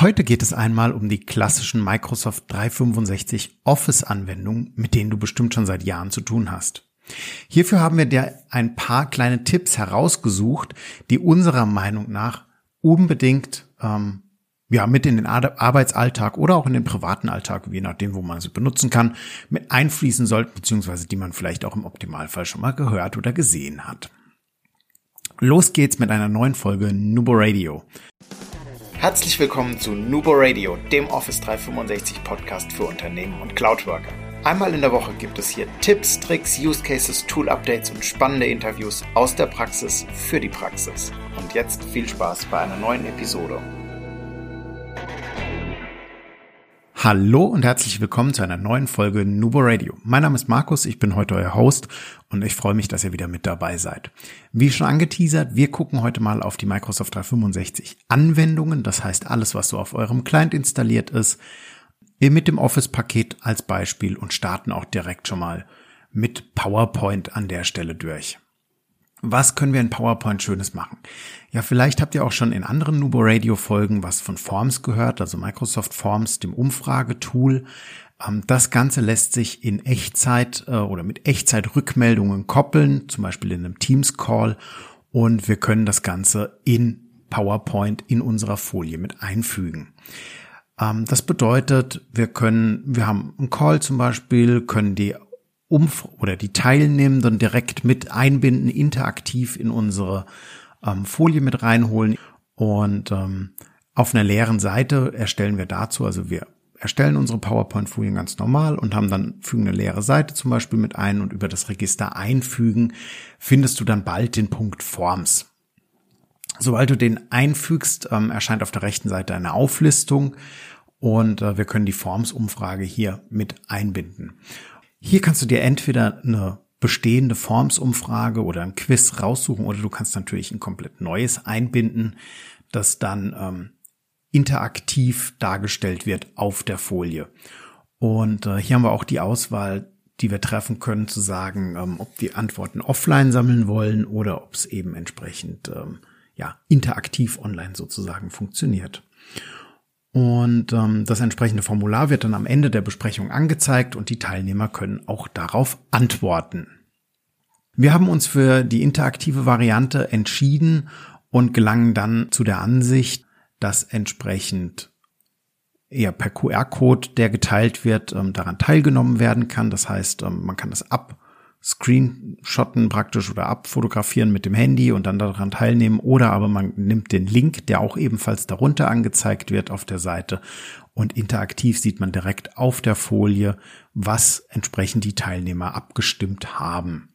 Heute geht es einmal um die klassischen Microsoft 365 Office-Anwendungen, mit denen du bestimmt schon seit Jahren zu tun hast. Hierfür haben wir dir ein paar kleine Tipps herausgesucht, die unserer Meinung nach unbedingt ähm, ja, mit in den Arbeitsalltag oder auch in den privaten Alltag, je nachdem, wo man sie benutzen kann, mit einfließen sollten, beziehungsweise die man vielleicht auch im Optimalfall schon mal gehört oder gesehen hat. Los geht's mit einer neuen Folge Nubo Radio. Herzlich willkommen zu Nubo Radio, dem Office 365 Podcast für Unternehmen und Cloudworker. Einmal in der Woche gibt es hier Tipps, Tricks, Use Cases, Tool Updates und spannende Interviews aus der Praxis für die Praxis. Und jetzt viel Spaß bei einer neuen Episode. Hallo und herzlich willkommen zu einer neuen Folge Nubo Radio. Mein Name ist Markus, ich bin heute euer Host und ich freue mich, dass ihr wieder mit dabei seid. Wie schon angeteasert, wir gucken heute mal auf die Microsoft 365 Anwendungen, das heißt alles, was so auf eurem Client installiert ist, mit dem Office-Paket als Beispiel und starten auch direkt schon mal mit PowerPoint an der Stelle durch. Was können wir in PowerPoint Schönes machen? Ja, vielleicht habt ihr auch schon in anderen Nubo Radio Folgen was von Forms gehört, also Microsoft Forms, dem Umfragetool. Ähm, das Ganze lässt sich in Echtzeit äh, oder mit Echtzeit-Rückmeldungen koppeln, zum Beispiel in einem Teams-Call. Und wir können das Ganze in PowerPoint in unserer Folie mit einfügen. Ähm, das bedeutet, wir können, wir haben einen Call zum Beispiel, können die Umf oder die Teilnehmenden direkt mit einbinden, interaktiv in unsere ähm, Folie mit reinholen. Und ähm, auf einer leeren Seite erstellen wir dazu, also wir erstellen unsere PowerPoint-Folien ganz normal und haben dann fügen eine leere Seite zum Beispiel mit ein und über das Register einfügen findest du dann bald den Punkt Forms. Sobald du den einfügst, ähm, erscheint auf der rechten Seite eine Auflistung und äh, wir können die Forms-Umfrage hier mit einbinden. Hier kannst du dir entweder eine bestehende Formsumfrage oder ein Quiz raussuchen oder du kannst natürlich ein komplett neues einbinden, das dann ähm, interaktiv dargestellt wird auf der Folie. Und äh, hier haben wir auch die Auswahl, die wir treffen können, zu sagen, ähm, ob die Antworten offline sammeln wollen oder ob es eben entsprechend ähm, ja interaktiv online sozusagen funktioniert. Und ähm, das entsprechende Formular wird dann am Ende der Besprechung angezeigt und die Teilnehmer können auch darauf antworten. Wir haben uns für die interaktive Variante entschieden und gelangen dann zu der Ansicht, dass entsprechend eher per QR-Code, der geteilt wird, ähm, daran teilgenommen werden kann. Das heißt, ähm, man kann das ab Screenshotten praktisch oder abfotografieren mit dem Handy und dann daran teilnehmen. Oder aber man nimmt den Link, der auch ebenfalls darunter angezeigt wird auf der Seite. Und interaktiv sieht man direkt auf der Folie, was entsprechend die Teilnehmer abgestimmt haben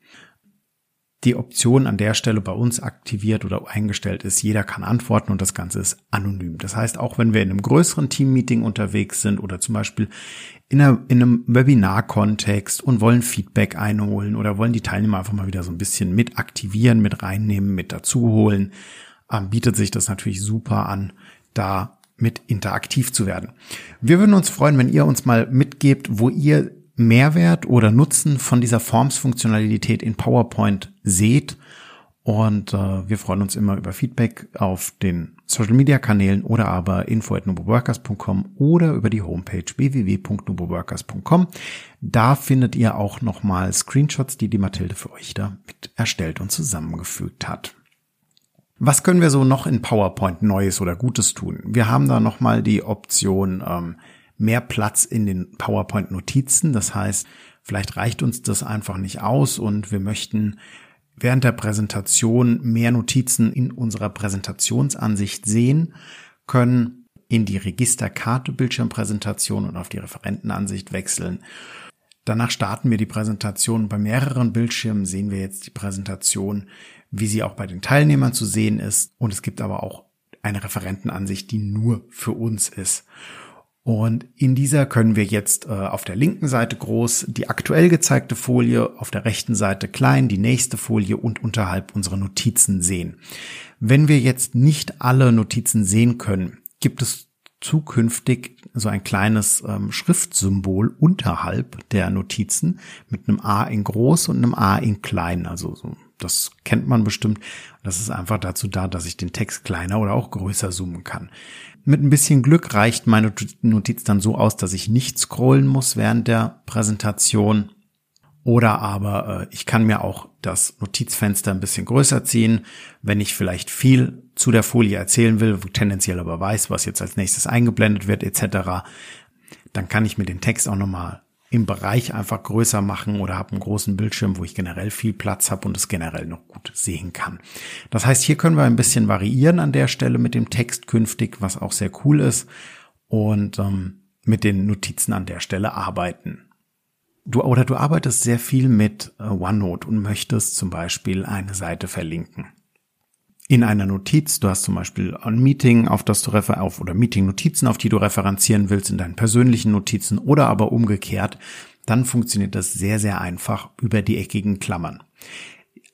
die Option an der Stelle bei uns aktiviert oder eingestellt ist. Jeder kann antworten und das Ganze ist anonym. Das heißt, auch wenn wir in einem größeren Teammeeting unterwegs sind oder zum Beispiel in, einem Webinar-Kontext und wollen Feedback einholen oder wollen die Teilnehmer einfach mal wieder so ein bisschen mit aktivieren, mit reinnehmen, mit dazuholen, ähm, bietet sich das natürlich super an, da mit interaktiv zu werden. Wir würden uns freuen, wenn ihr uns mal mitgebt, wo ihr Mehrwert oder Nutzen von dieser Forms-Funktionalität in PowerPoint seht. Und äh, wir freuen uns immer über Feedback auf den Social Media Kanälen oder aber info at oder über die Homepage www.nuboworkers.com. Da findet ihr auch nochmal Screenshots, die die Mathilde für euch da mit erstellt und zusammengefügt hat. Was können wir so noch in PowerPoint Neues oder Gutes tun? Wir haben da nochmal die Option ähm, mehr Platz in den PowerPoint-Notizen. Das heißt, vielleicht reicht uns das einfach nicht aus und wir möchten während der Präsentation mehr Notizen in unserer Präsentationsansicht sehen, können in die Registerkarte Bildschirmpräsentation und auf die Referentenansicht wechseln. Danach starten wir die Präsentation. Bei mehreren Bildschirmen sehen wir jetzt die Präsentation, wie sie auch bei den Teilnehmern zu sehen ist. Und es gibt aber auch eine Referentenansicht, die nur für uns ist. Und in dieser können wir jetzt äh, auf der linken Seite groß die aktuell gezeigte Folie, auf der rechten Seite klein die nächste Folie und unterhalb unsere Notizen sehen. Wenn wir jetzt nicht alle Notizen sehen können, gibt es zukünftig so ein kleines ähm, Schriftsymbol unterhalb der Notizen mit einem A in groß und einem A in klein, also so Das kennt man bestimmt. Das ist einfach dazu da, dass ich den Text kleiner oder auch größer zoomen kann. Mit ein bisschen Glück reicht meine Notiz dann so aus, dass ich nicht scrollen muss während der Präsentation. Oder aber äh, ich kann mir auch das Notizfenster ein bisschen größer ziehen, wenn ich vielleicht viel zu der Folie erzählen will, tendenziell aber weiß, was jetzt als nächstes eingeblendet wird etc. Dann kann ich mir den Text auch nochmal im Bereich einfach größer machen oder habe einen großen Bildschirm, wo ich generell viel Platz habe und es generell noch gut sehen kann. Das heißt, hier können wir ein bisschen variieren an der Stelle mit dem Text künftig, was auch sehr cool ist und ähm, mit den Notizen an der Stelle arbeiten. Du oder du arbeitest sehr viel mit äh, OneNote und möchtest zum Beispiel eine Seite verlinken in einer Notiz, du hast zum Beispiel ein Meeting, auf das du refer auf oder Meeting-Notizen, auf die du referenzieren willst in deinen persönlichen Notizen oder aber umgekehrt, dann funktioniert das sehr, sehr einfach über die eckigen Klammern.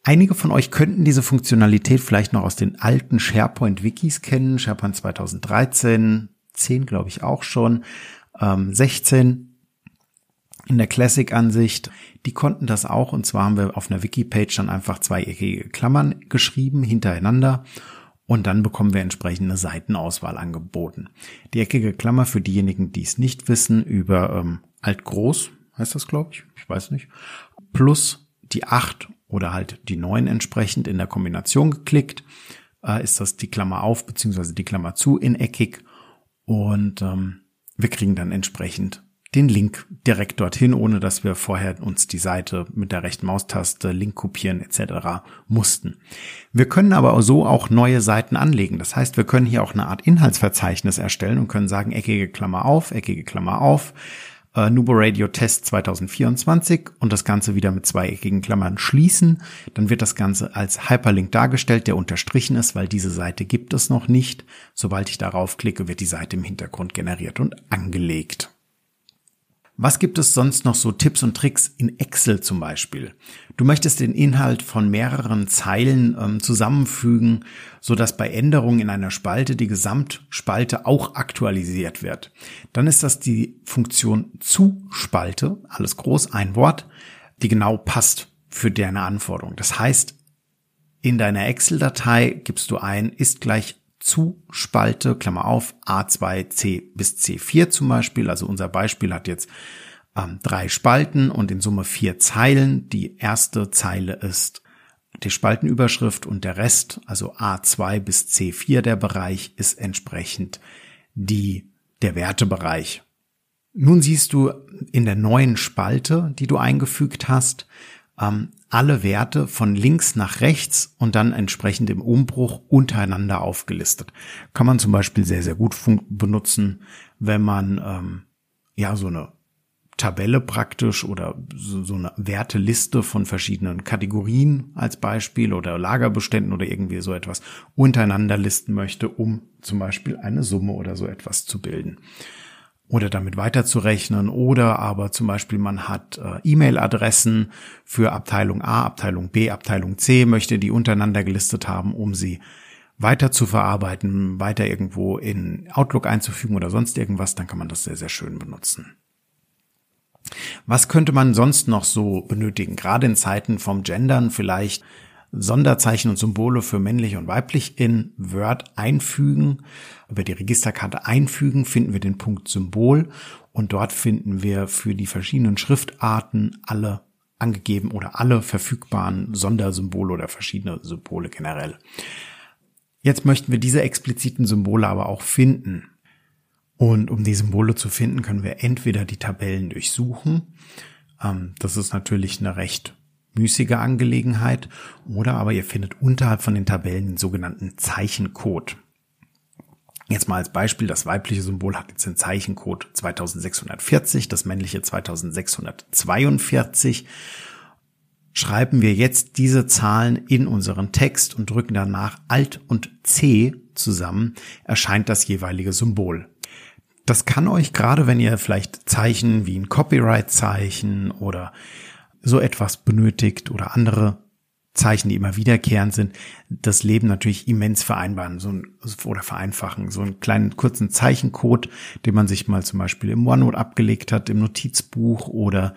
Einige von euch könnten diese Funktionalität vielleicht noch aus den alten SharePoint-Wikis kennen. SharePoint 2013, 10 glaube ich auch schon, ähm, 16 in der Classic-Ansicht. Die konnten das auch und zwar haben wir auf einer Wiki-Page dann einfach zweieckige Klammern geschrieben hintereinander und dann bekommen wir entsprechende Seitenauswahl angeboten. Die eckige Klammer für diejenigen, die es nicht wissen, über ähm, Alt-Groß heißt das, glaube ich, ich weiß nicht, plus die 8 oder halt die 9 entsprechend in der Kombination geklickt, äh, ist das die Klammer auf beziehungsweise die Klammer zu in eckig und ähm, wir kriegen dann entsprechend den Link direkt dorthin, ohne dass wir vorher uns die Seite mit der rechten Maustaste Link kopieren etc. mussten. Wir können aber so auch neue Seiten anlegen. Das heißt, wir können hier auch eine Art Inhaltsverzeichnis erstellen und können sagen, eckige Klammer auf, eckige Klammer auf, äh, Nubo Radio Test 2024 und das Ganze wieder mit zwei eckigen Klammern schließen. Dann wird das Ganze als Hyperlink dargestellt, der unterstrichen ist, weil diese Seite gibt es noch nicht. Sobald ich darauf klicke, wird die Seite im Hintergrund generiert und angelegt. Was gibt es sonst noch so Tipps und Tricks in Excel zum Beispiel? Du möchtest den Inhalt von mehreren Zeilen ähm, zusammenfügen, so dass bei Änderungen in einer Spalte die Gesamtspalte auch aktualisiert wird. Dann ist das die Funktion Zu-Spalte, alles groß, ein Wort, die genau passt für deine Anforderung. Das heißt, in deiner Excel-Datei gibst du ein, ist gleich zu Spalte, Klammer auf, A2, C bis C4 zum Beispiel. Also unser Beispiel hat jetzt ähm, drei Spalten und in Summe vier Zeilen. Die erste Zeile ist die Spaltenüberschrift und der Rest, also A2 bis C4 der Bereich, ist entsprechend die, der Wertebereich. Nun siehst du in der neuen Spalte, die du eingefügt hast, ähm, alle Werte von links nach rechts und dann entsprechend im Umbruch untereinander aufgelistet. Kann man zum Beispiel sehr, sehr gut benutzen, wenn man ähm, ja so eine Tabelle praktisch oder so, so eine Werteliste von verschiedenen Kategorien als Beispiel oder Lagerbeständen oder irgendwie so etwas untereinander listen möchte, um zum Beispiel eine Summe oder so etwas zu bilden oder damit weiterzurechnen oder aber zum Beispiel man hat äh, E-Mail-Adressen für Abteilung A, Abteilung B, Abteilung C, möchte die untereinander gelistet haben, um sie weiter zu verarbeiten, weiter irgendwo in Outlook einzufügen oder sonst irgendwas, dann kann man das sehr, sehr schön benutzen. Was könnte man sonst noch so benötigen? Gerade in Zeiten vom Gendern vielleicht Sonderzeichen und Symbole für männlich und weiblich in Word einfügen. Über die Registerkarte einfügen finden wir den Punkt Symbol und dort finden wir für die verschiedenen Schriftarten alle angegeben oder alle verfügbaren Sondersymbole oder verschiedene Symbole generell. Jetzt möchten wir diese expliziten Symbole aber auch finden. Und um die Symbole zu finden, können wir entweder die Tabellen durchsuchen. Ähm, das ist natürlich eine recht müßige Angelegenheit. Oder aber ihr findet unterhalb von den Tabellen den sogenannten Zeichencode. Jetzt mal als Beispiel, das weibliche Symbol hat jetzt den Zeichencode 2640, das männliche 2642. Schreiben wir jetzt diese Zahlen in unseren Text und drücken danach Alt und C zusammen, erscheint das jeweilige Symbol. Das kann euch gerade, wenn ihr vielleicht Zeichen wie ein Copyright-Zeichen oder so etwas benötigt oder andere Zeichen, die immer wiederkehrend sind, das Leben natürlich immens vereinbaren so ein, oder vereinfachen. So einen kleinen kurzen Zeichencode, den man sich mal zum Beispiel im OneNote abgelegt hat, im Notizbuch oder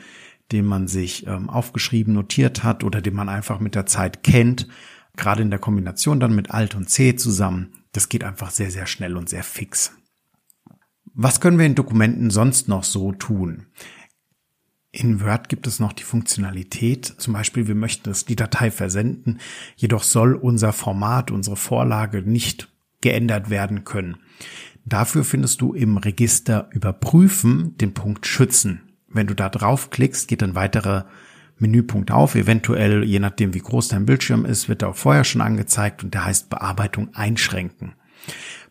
den man sich ähm, aufgeschrieben, notiert hat oder den man einfach mit der Zeit kennt. Gerade in der Kombination dann mit Alt und C zusammen. Das geht einfach sehr, sehr schnell und sehr fix. Was können wir in Dokumenten sonst noch so tun? In Word gibt es noch die Funktionalität, zum Beispiel wir möchten das, die Datei versenden, jedoch soll unser Format, unsere Vorlage nicht geändert werden können. Dafür findest du im Register Überprüfen den Punkt Schützen. Wenn du da draufklickst, geht ein weiterer Menüpunkt auf. Eventuell, je nachdem wie groß dein Bildschirm ist, wird er auch vorher schon angezeigt und der heißt Bearbeitung einschränken.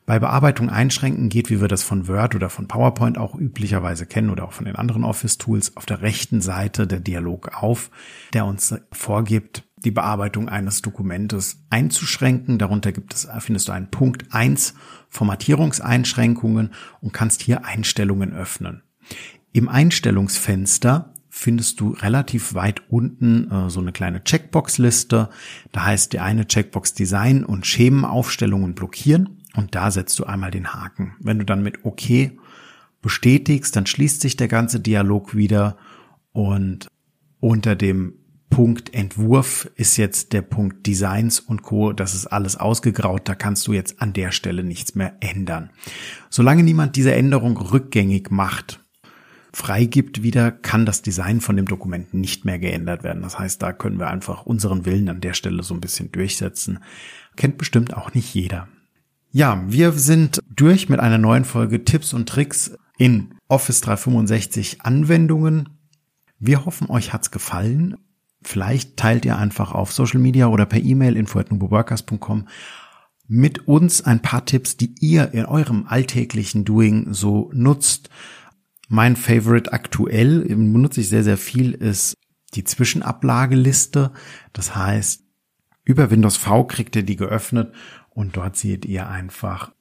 Bei Bearbeitung einschränken geht, wie wir das von Word oder von PowerPoint auch üblicherweise kennen oder auch von den anderen Office-Tools, auf der rechten Seite der Dialog auf, der uns vorgibt, die Bearbeitung eines Dokumentes einzuschränken. Darunter gibt es, findest du einen Punkt 1 Formatierungseinschränkungen und kannst hier Einstellungen öffnen. Im Einstellungsfenster findest du relativ weit unten äh, so eine kleine Checkbox-Liste. Da heißt die eine Checkbox Design und Schemenaufstellungen blockieren und da setzt du einmal den Haken. Wenn du dann mit OK bestätigst, dann schließt sich der ganze Dialog wieder und unter dem Punkt Entwurf ist jetzt der Punkt Designs und Co. Das ist alles ausgegraut. Da kannst du jetzt an der Stelle nichts mehr ändern. Solange niemand diese Änderung rückgängig macht, freigibt wieder, kann das Design von dem Dokument nicht mehr geändert werden. Das heißt, da können wir einfach unseren Willen an der Stelle so ein bisschen durchsetzen. Kennt bestimmt auch nicht jeder. Ja, wir sind durch mit einer neuen Folge Tipps und Tricks in Office 365 Anwendungen. Wir hoffen, euch hat's gefallen. Vielleicht teilt ihr einfach auf Social Media oder per E-Mail info@nuboworkers.com mit uns ein paar Tipps, die ihr in eurem alltäglichen Doing so nutzt. Mein Favorite aktuell, benutze ich sehr, sehr viel, ist die Zwischenablageliste. Das heißt, über Windows V kriegt ihr die geöffnet und dort seht ihr einfach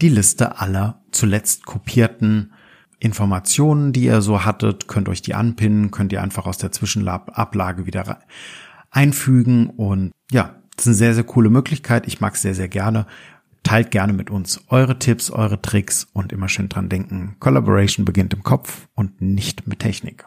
die Liste aller zuletzt kopierten Informationen, die ihr so hattet, könnt euch die anpinnen, könnt ihr einfach aus der Zwischenablage wieder einfügen und ja, das ist eine sehr, sehr coole Möglichkeit. Ich mag es sehr, sehr gerne. Teilt gerne mit uns eure Tipps, eure Tricks und immer schön dran denken, Collaboration beginnt im Kopf und nicht mit Technik.